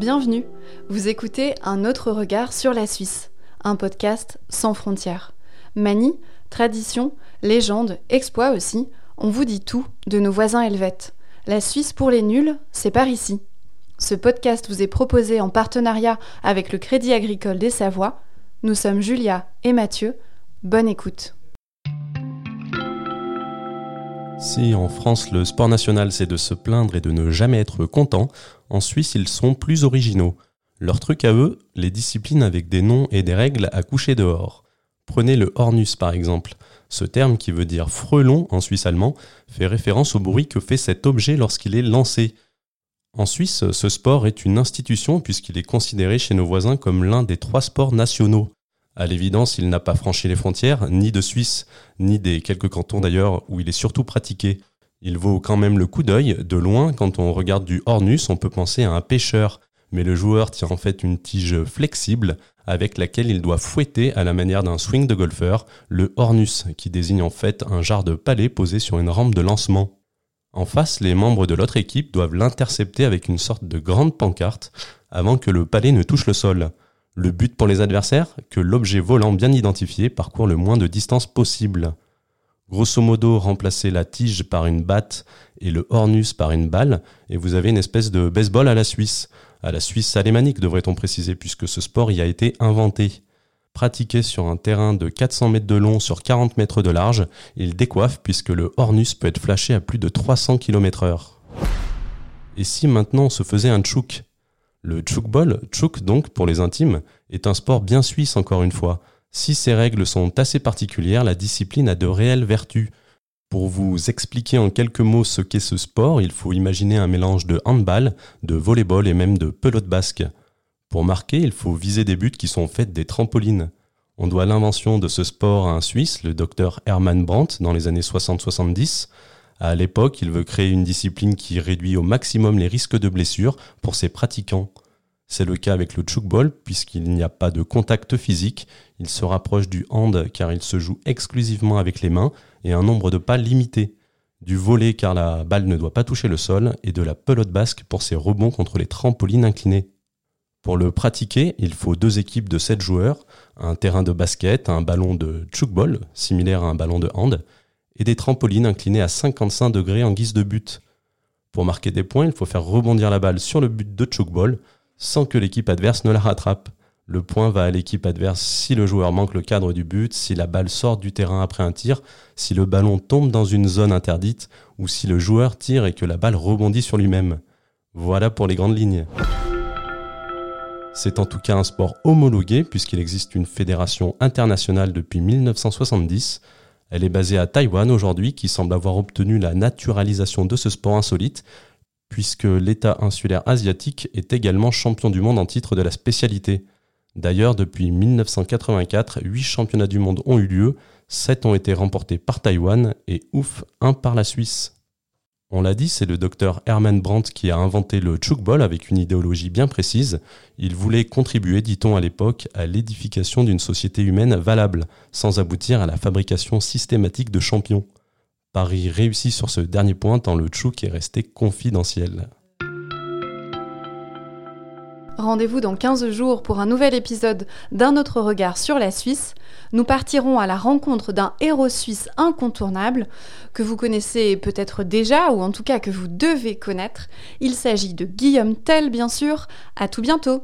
Bienvenue, vous écoutez Un autre regard sur la Suisse, un podcast sans frontières. Manie, tradition, légende, exploit aussi, on vous dit tout de nos voisins helvètes. La Suisse pour les nuls, c'est par ici. Ce podcast vous est proposé en partenariat avec le Crédit agricole des Savoies. Nous sommes Julia et Mathieu. Bonne écoute. Si en France le sport national c'est de se plaindre et de ne jamais être content, en Suisse ils sont plus originaux. Leur truc à eux, les disciplines avec des noms et des règles à coucher dehors. Prenez le Hornus par exemple. Ce terme qui veut dire frelon en suisse allemand fait référence au bruit que fait cet objet lorsqu'il est lancé. En Suisse, ce sport est une institution puisqu'il est considéré chez nos voisins comme l'un des trois sports nationaux. À l'évidence, il n'a pas franchi les frontières, ni de Suisse, ni des quelques cantons d'ailleurs où il est surtout pratiqué. Il vaut quand même le coup d'œil, de loin, quand on regarde du Hornus, on peut penser à un pêcheur, mais le joueur tient en fait une tige flexible avec laquelle il doit fouetter à la manière d'un swing de golfeur, le Hornus, qui désigne en fait un jar de palais posé sur une rampe de lancement. En face, les membres de l'autre équipe doivent l'intercepter avec une sorte de grande pancarte avant que le palais ne touche le sol. Le but pour les adversaires Que l'objet volant bien identifié parcourt le moins de distance possible. Grosso modo, remplacer la tige par une batte et le hornus par une balle, et vous avez une espèce de baseball à la Suisse. À la Suisse alémanique, devrait-on préciser, puisque ce sport y a été inventé. Pratiqué sur un terrain de 400 mètres de long sur 40 mètres de large, il décoiffe puisque le hornus peut être flashé à plus de 300 km heure. Et si maintenant on se faisait un tchouk? Le tchoukball, tchouk donc pour les intimes, est un sport bien suisse encore une fois. Si ces règles sont assez particulières, la discipline a de réelles vertus. Pour vous expliquer en quelques mots ce qu'est ce sport, il faut imaginer un mélange de handball, de volleyball et même de pelote basque. Pour marquer, il faut viser des buts qui sont faits des trampolines. On doit l'invention de ce sport à un Suisse, le docteur Hermann Brandt, dans les années 60-70. À l'époque, il veut créer une discipline qui réduit au maximum les risques de blessures pour ses pratiquants. C'est le cas avec le tchoukball, puisqu'il n'y a pas de contact physique, il se rapproche du hand car il se joue exclusivement avec les mains et un nombre de pas limité. Du volet car la balle ne doit pas toucher le sol, et de la pelote basque pour ses rebonds contre les trampolines inclinées. Pour le pratiquer, il faut deux équipes de 7 joueurs, un terrain de basket, un ballon de tchoukball, similaire à un ballon de hand, et des trampolines inclinées à 55 degrés en guise de but. Pour marquer des points, il faut faire rebondir la balle sur le but de chokeball sans que l'équipe adverse ne la rattrape. Le point va à l'équipe adverse si le joueur manque le cadre du but, si la balle sort du terrain après un tir, si le ballon tombe dans une zone interdite ou si le joueur tire et que la balle rebondit sur lui-même. Voilà pour les grandes lignes. C'est en tout cas un sport homologué puisqu'il existe une fédération internationale depuis 1970 elle est basée à Taïwan aujourd'hui, qui semble avoir obtenu la naturalisation de ce sport insolite, puisque l'État insulaire asiatique est également champion du monde en titre de la spécialité. D'ailleurs, depuis 1984, 8 championnats du monde ont eu lieu, 7 ont été remportés par Taïwan et ouf, un par la Suisse. On l'a dit, c'est le docteur Hermann Brandt qui a inventé le chukball avec une idéologie bien précise. Il voulait contribuer, dit-on à l'époque, à l'édification d'une société humaine valable, sans aboutir à la fabrication systématique de champions. Paris réussit sur ce dernier point tant le chouk est resté confidentiel. Rendez-vous dans 15 jours pour un nouvel épisode d'un autre regard sur la Suisse. Nous partirons à la rencontre d'un héros suisse incontournable que vous connaissez peut-être déjà ou en tout cas que vous devez connaître. Il s'agit de Guillaume Tell bien sûr. À tout bientôt.